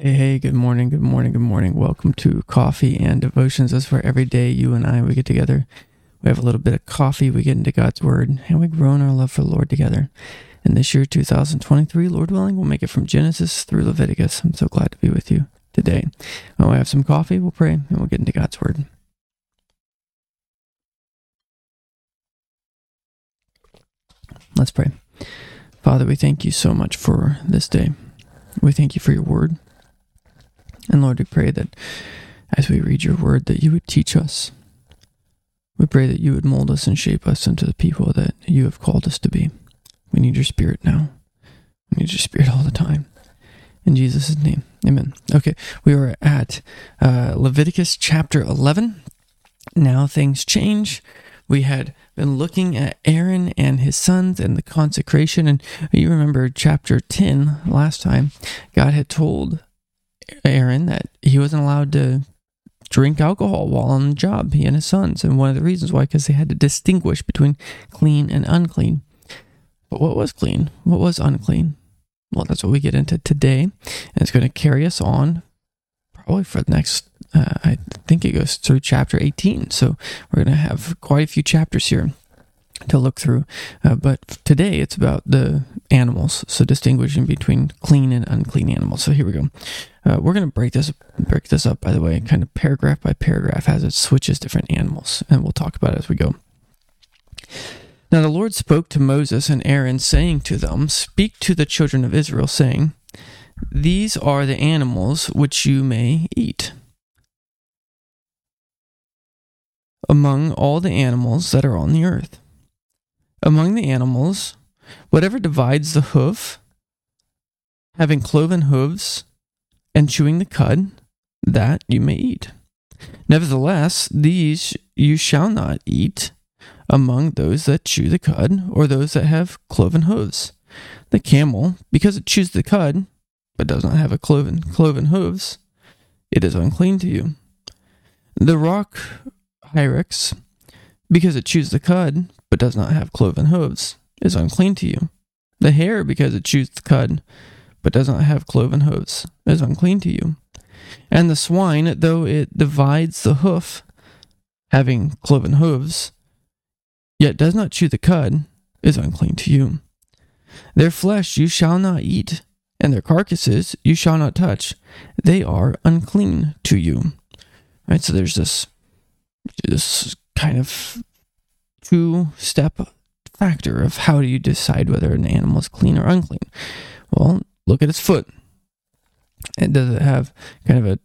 Hey, hey, good morning, good morning, good morning. Welcome to Coffee and Devotions. That's where every day you and I, we get together. We have a little bit of coffee, we get into God's Word, and we grow in our love for the Lord together. And this year, 2023, Lord willing, we'll make it from Genesis through Leviticus. I'm so glad to be with you today. When we have some coffee, we'll pray, and we'll get into God's Word. Let's pray. Father, we thank you so much for this day. We thank you for your word. And Lord, we pray that as we read your word, that you would teach us. We pray that you would mold us and shape us into the people that you have called us to be. We need your spirit now. We need your spirit all the time. In Jesus' name, amen. Okay, we are at uh, Leviticus chapter 11. Now things change. We had been looking at Aaron and his sons and the consecration. And you remember chapter 10 last time, God had told Aaron that he wasn't allowed to drink alcohol while on the job, he and his sons. And one of the reasons why, because they had to distinguish between clean and unclean. But what was clean? What was unclean? Well, that's what we get into today. And it's going to carry us on probably for the next, uh, I think it goes through chapter 18. So we're going to have quite a few chapters here to look through. Uh, but today it's about the animals, so distinguishing between clean and unclean animals. So here we go. Uh, we're going to break this break this up, by the way, kind of paragraph by paragraph as it switches different animals, and we'll talk about it as we go. Now the Lord spoke to Moses and Aaron, saying to them, Speak to the children of Israel, saying, These are the animals which you may eat. Among all the animals that are on the earth among the animals, whatever divides the hoof, having cloven hooves, and chewing the cud, that you may eat. Nevertheless, these you shall not eat among those that chew the cud, or those that have cloven hooves. The camel, because it chews the cud, but does not have a cloven cloven hooves, it is unclean to you. The rock hyrax, because it chews the cud, but does not have cloven hooves, is unclean to you. The hare, because it chews the cud, but does not have cloven hooves, is unclean to you. And the swine, though it divides the hoof, having cloven hooves, yet does not chew the cud, is unclean to you. Their flesh you shall not eat, and their carcasses you shall not touch. They are unclean to you. Right, so there's this this kind of two step factor of how do you decide whether an animal is clean or unclean. Well, look at its foot. Does it have kind of a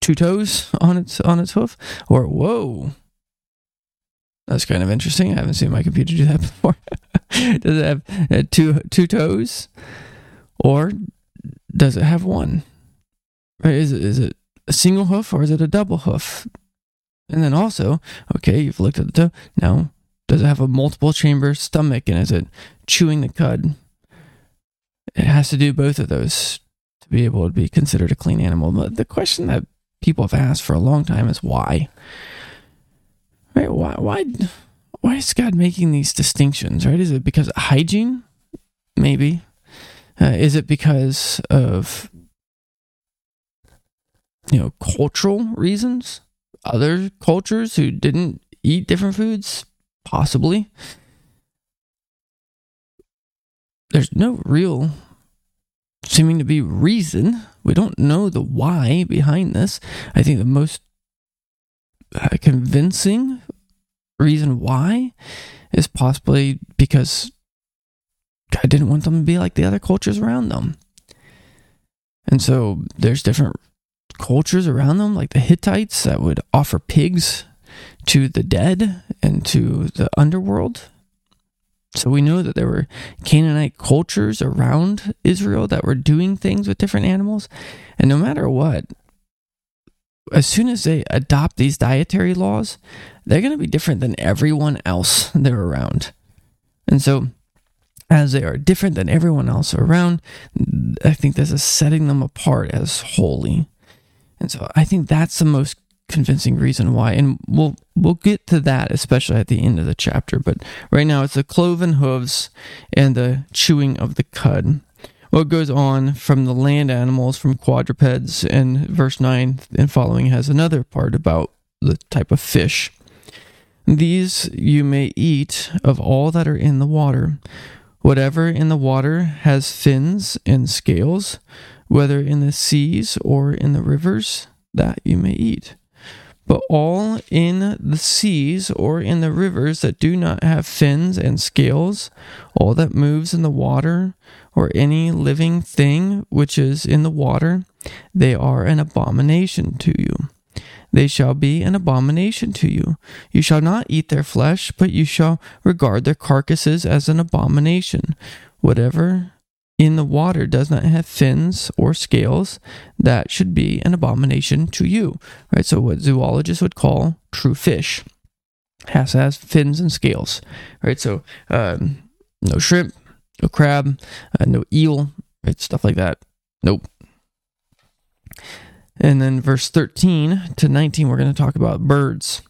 two toes on its on its hoof? Or whoa. That's kind of interesting. I haven't seen my computer do that before. does it have uh, two two toes? Or does it have one? Is it is it a single hoof or is it a double hoof? And then also, okay, you've looked at the toe. Now, does it have a multiple chamber stomach and is it chewing the cud? It has to do both of those to be able to be considered a clean animal. But the question that people have asked for a long time is why? Right? Why why why is God making these distinctions? Right? Is it because of hygiene? Maybe. Uh, is it because of you know cultural reasons? Other cultures who didn't eat different foods Possibly. There's no real seeming to be reason. We don't know the why behind this. I think the most uh, convincing reason why is possibly because God didn't want them to be like the other cultures around them. And so there's different cultures around them, like the Hittites that would offer pigs to the dead and to the underworld. So we know that there were Canaanite cultures around Israel that were doing things with different animals. And no matter what, as soon as they adopt these dietary laws, they're going to be different than everyone else they're around. And so, as they are different than everyone else around, I think this is setting them apart as holy. And so, I think that's the most convincing reason why and we'll we'll get to that especially at the end of the chapter but right now it's the cloven hooves and the chewing of the cud What goes on from the land animals, from quadrupeds, and verse 9 and following has another part about the type of fish. These you may eat of all that are in the water. Whatever in the water has fins and scales, whether in the seas or in the rivers, that you may eat. But all in the seas or in the rivers that do not have fins and scales, all that moves in the water, or any living thing which is in the water, they are an abomination to you. They shall be an abomination to you. You shall not eat their flesh, but you shall regard their carcasses as an abomination. Whatever in the water does not have fins or scales, that should be an abomination to you. Right? So what zoologists would call true fish has has fins and scales. Right? So um, no shrimp, no crab, uh, no eel, right? Stuff like that. Nope. And then verse 13 to 19, we're going to talk about birds.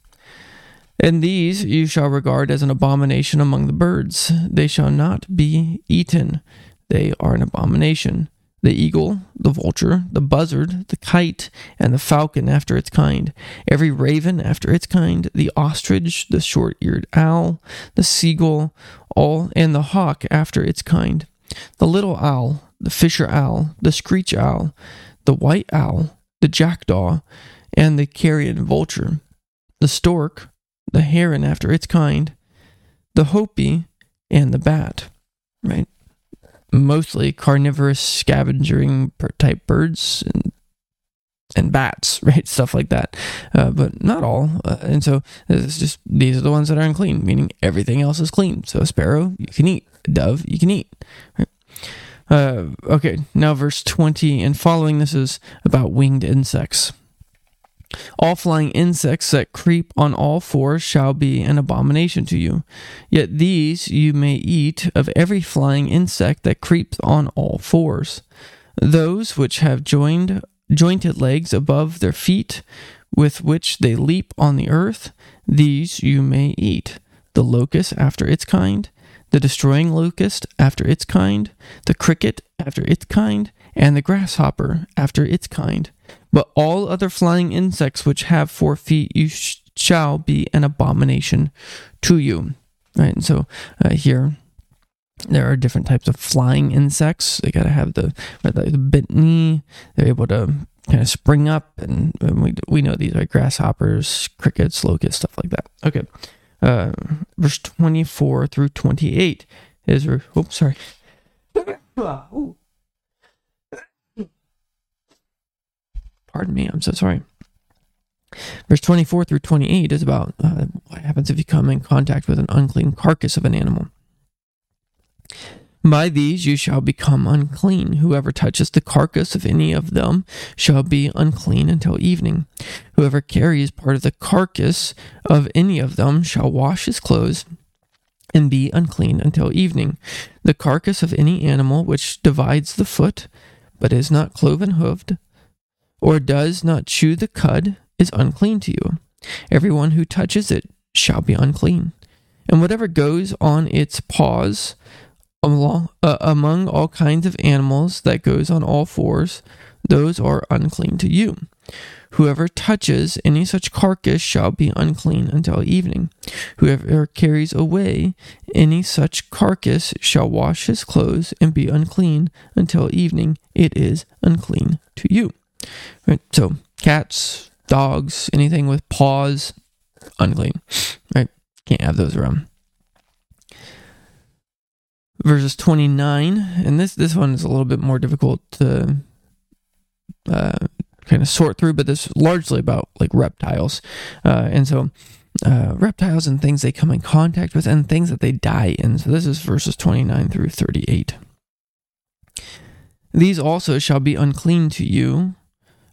And these you shall regard as an abomination among the birds. They shall not be eaten. They are an abomination. The eagle, the vulture, the buzzard, the kite, and the falcon after its kind, every raven after its kind, the ostrich, the short eared owl, the seagull, all, and the hawk after its kind, the little owl, the fisher owl, the screech owl, the white owl, the jackdaw, and the carrion vulture, the stork, the heron after its kind, the hoopoe, and the bat, right? Mostly carnivorous scavenging type birds and and bats, right? Stuff like that, uh, but not all. Uh, and so it's just these are the ones that are unclean, meaning everything else is clean. So a sparrow you can eat, a dove you can eat. Right? Uh, okay, now verse twenty and following. This is about winged insects. All flying insects that creep on all fours shall be an abomination to you. Yet these you may eat of every flying insect that creeps on all fours. Those which have joined jointed legs above their feet, with which they leap on the earth, these you may eat. The locust after its kind, the destroying locust after its kind, the cricket after its kind, and the grasshopper after its kind. But all other flying insects which have four feet you sh- shall be an abomination to you. Right, and so uh, here there are different types of flying insects. They got to have the the bent knee. They're able to kind of spring up, and, and we we know these are grasshoppers, crickets, locusts, stuff like that. Okay, uh, verse twenty four through twenty eight is. oops, sorry. Ooh. Pardon me, I'm so sorry. Verse 24 through 28 is about uh, what happens if you come in contact with an unclean carcass of an animal. By these you shall become unclean. Whoever touches the carcass of any of them shall be unclean until evening. Whoever carries part of the carcass of any of them shall wash his clothes and be unclean until evening. The carcass of any animal which divides the foot, but is not cloven hooved, or does not chew the cud is unclean to you. Everyone who touches it shall be unclean. And whatever goes on its paws along, uh, among all kinds of animals that goes on all fours, those are unclean to you. Whoever touches any such carcass shall be unclean until evening. Whoever carries away any such carcass shall wash his clothes and be unclean until evening. It is unclean to you. Right? So cats, dogs, anything with paws, unclean. Right? Can't have those around. Verses 29, and this this one is a little bit more difficult to uh, kind of sort through, but this is largely about like reptiles. Uh, and so uh, reptiles and things they come in contact with and things that they die in. So this is verses 29 through 38. These also shall be unclean to you,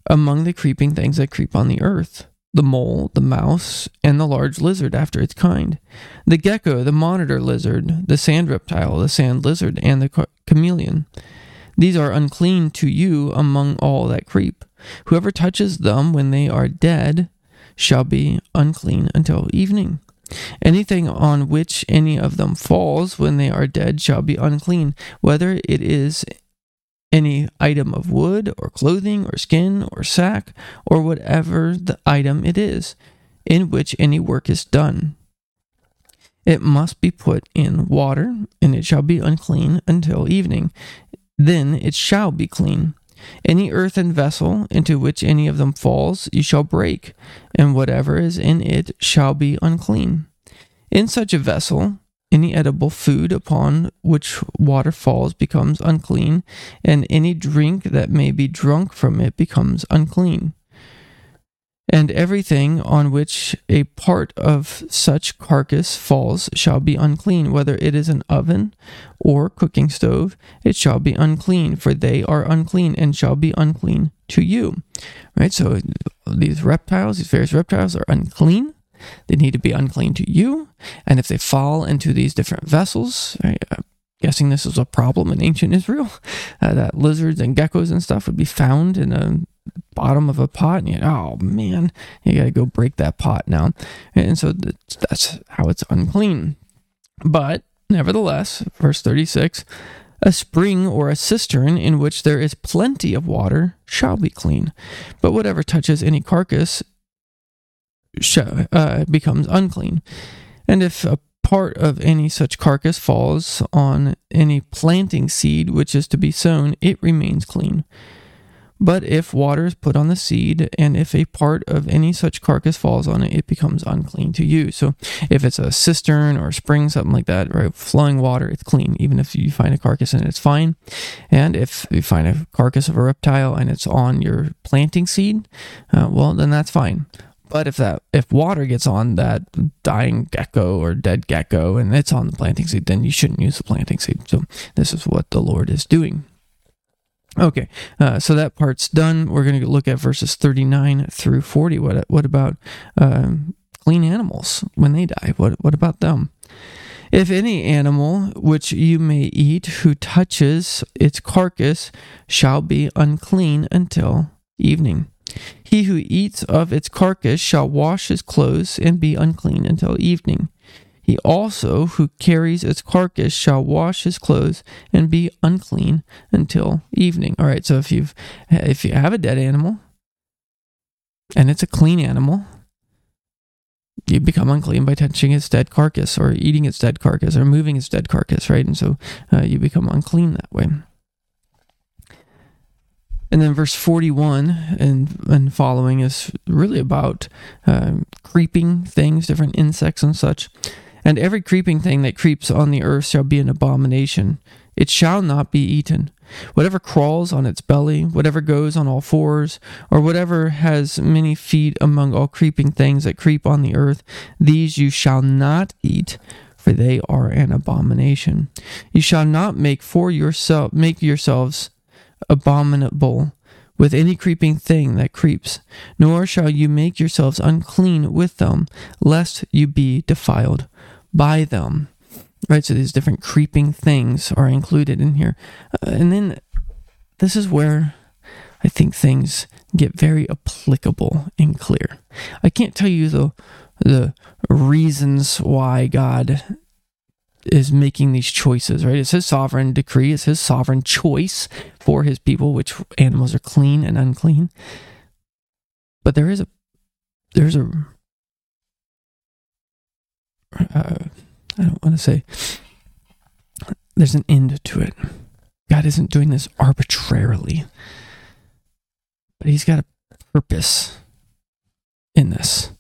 among the creeping things that creep on the earth the mole, the mouse, and the large lizard after its kind, the gecko, the monitor lizard, the sand reptile, the sand lizard, and the chameleon. These are unclean to you among all that creep. Whoever touches them when they are dead shall be unclean until evening. Anything on which any of them falls when they are dead shall be unclean, whether it is any item of wood or clothing or skin or sack or whatever the item it is in which any work is done. It must be put in water, and it shall be unclean until evening. Then it shall be clean. Any earthen vessel into which any of them falls, you shall break, and whatever is in it shall be unclean. In such a vessel, any edible food upon which water falls becomes unclean, and any drink that may be drunk from it becomes unclean. And everything on which a part of such carcass falls shall be unclean, whether it is an oven or cooking stove, it shall be unclean, for they are unclean and shall be unclean to you. Right? So these reptiles, these various reptiles, are unclean they need to be unclean to you. And if they fall into these different vessels, right, I'm guessing this is a problem in ancient Israel, uh, that lizards and geckos and stuff would be found in the bottom of a pot. And you, oh man, you got to go break that pot now. And so that's how it's unclean. But nevertheless, verse 36 a spring or a cistern in which there is plenty of water shall be clean. But whatever touches any carcass uh, becomes unclean. And if a part of any such carcass falls on any planting seed which is to be sown, it remains clean. But if water is put on the seed, and if a part of any such carcass falls on it, it becomes unclean to you. So if it's a cistern or a spring, something like that, right, flowing water, it's clean. Even if you find a carcass and it, it's fine. And if you find a carcass of a reptile and it's on your planting seed, uh, well, then that's fine. But if that if water gets on that dying gecko or dead gecko and it's on the planting seed, then you shouldn't use the planting seed. So this is what the Lord is doing. Okay, uh, so that part's done. We're going to look at verses 39 through 40. What what about um, clean animals when they die? What what about them? If any animal which you may eat who touches its carcass shall be unclean until evening. He who eats of its carcass shall wash his clothes and be unclean until evening. He also who carries its carcass shall wash his clothes and be unclean until evening. All right, so if you've if you have a dead animal and it's a clean animal, you become unclean by touching its dead carcass or eating its dead carcass or moving its dead carcass, right? And so uh, you become unclean that way. And then verse 41 and, and following is really about uh, creeping things, different insects and such. And every creeping thing that creeps on the earth shall be an abomination. It shall not be eaten. Whatever crawls on its belly, whatever goes on all fours, or whatever has many feet among all creeping things that creep on the earth, these you shall not eat, for they are an abomination. You shall not make for yourself make yourselves abominable with any creeping thing that creeps, nor shall you make yourselves unclean with them, lest you be defiled by them. Right, so these different creeping things are included in here. Uh, and then this is where I think things get very applicable and clear. I can't tell you the the reasons why God is making these choices, right? It's his sovereign decree, it's his sovereign choice for his people, which animals are clean and unclean. But there is a, there's a, uh, I don't want to say, there's an end to it. God isn't doing this arbitrarily, but he's got a purpose in this.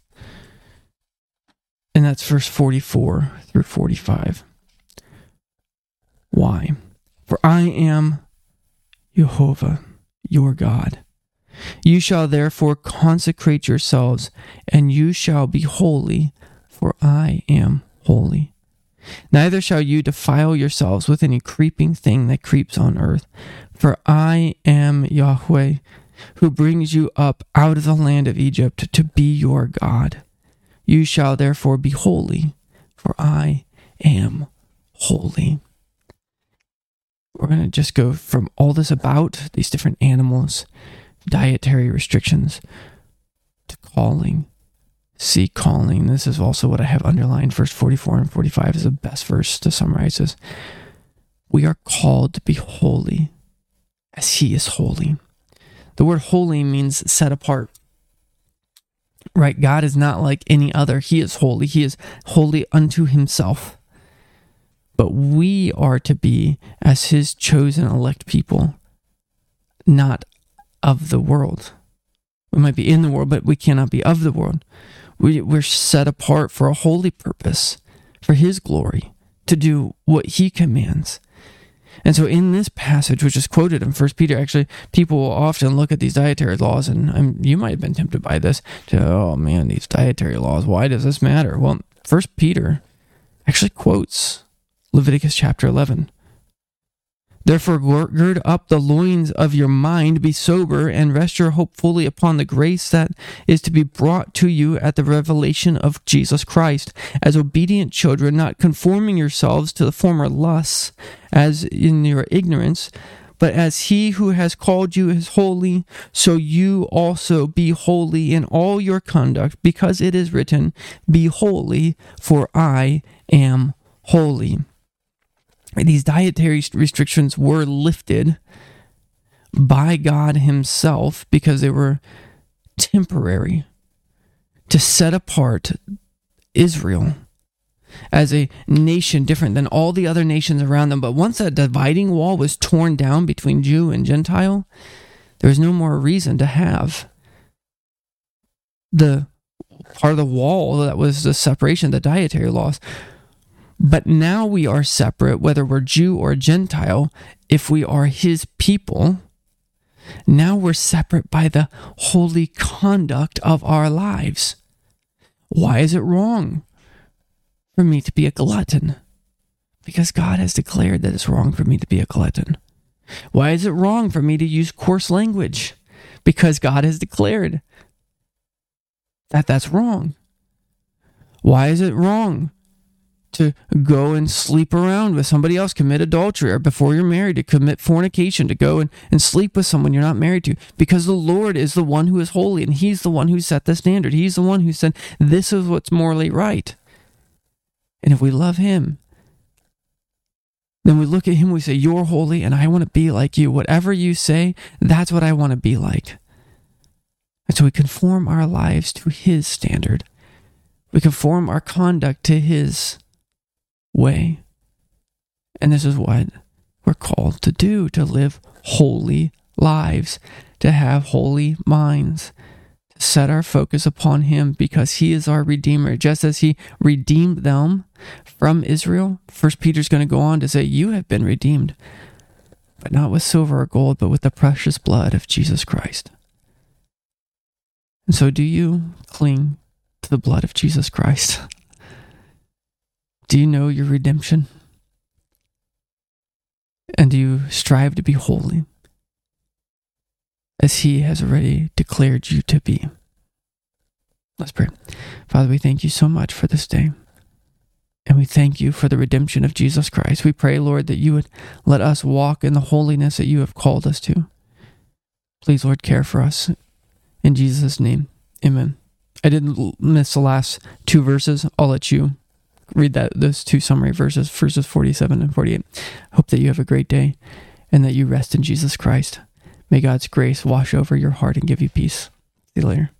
And that's verse 44 through 45. Why? For I am Jehovah, your God. You shall therefore consecrate yourselves, and you shall be holy, for I am holy. Neither shall you defile yourselves with any creeping thing that creeps on earth, for I am Yahweh, who brings you up out of the land of Egypt to be your God. You shall therefore be holy, for I am holy we're going to just go from all this about these different animals, dietary restrictions, to calling. See calling. This is also what I have underlined. Verse 44 and 45 is the best verse to summarize this. We are called to be holy as he is holy. The word holy means set apart. Right? God is not like any other. He is holy. He is holy unto himself. But we are to be as his chosen elect people, not of the world. We might be in the world, but we cannot be of the world. We, we're set apart for a holy purpose, for his glory, to do what he commands. And so, in this passage, which is quoted in First Peter, actually, people will often look at these dietary laws, and um, you might have been tempted by this to, oh man, these dietary laws, why does this matter? Well, First Peter actually quotes Leviticus chapter 11. Therefore, gird up the loins of your mind, be sober, and rest your hope fully upon the grace that is to be brought to you at the revelation of Jesus Christ. As obedient children, not conforming yourselves to the former lusts, as in your ignorance, but as he who has called you is holy, so you also be holy in all your conduct, because it is written, Be holy, for I am holy these dietary restrictions were lifted by God Himself because they were temporary to set apart Israel as a nation different than all the other nations around them. But once that dividing wall was torn down between Jew and Gentile, there was no more reason to have the part of the wall that was the separation, the dietary laws but now we are separate, whether we're Jew or Gentile, if we are his people. Now we're separate by the holy conduct of our lives. Why is it wrong for me to be a glutton? Because God has declared that it's wrong for me to be a glutton. Why is it wrong for me to use coarse language? Because God has declared that that's wrong. Why is it wrong to go and sleep around with somebody else, commit adultery, or before you're married, to commit fornication, to go and, and sleep with someone you're not married to, because the Lord is the one who is holy and He's the one who set the standard. He's the one who said, This is what's morally right. And if we love Him, then we look at Him, we say, You're holy, and I want to be like you. Whatever you say, that's what I want to be like. And so we conform our lives to His standard. We conform our conduct to His way. And this is what we're called to do to live holy lives, to have holy minds, to set our focus upon Him because He is our Redeemer. Just as He redeemed them from Israel, First Peter's going to go on to say, You have been redeemed, but not with silver or gold, but with the precious blood of Jesus Christ. And so, do you cling to the blood of Jesus Christ? Do you know your redemption? And do you strive to be holy as He has already declared you to be? Let's pray. Father, we thank you so much for this day. And we thank you for the redemption of Jesus Christ. We pray, Lord, that you would let us walk in the holiness that you have called us to. Please, Lord, care for us. In Jesus' name, amen. I didn't miss the last two verses. I'll let you read that those two summary verses, verses 47 and 48. Hope that you have a great day and that you rest in Jesus Christ. May God's grace wash over your heart and give you peace. See you later.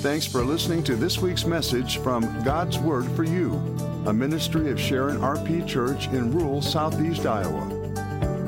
Thanks for listening to this week's message from God's Word for You, a ministry of Sharon RP Church in rural southeast Iowa.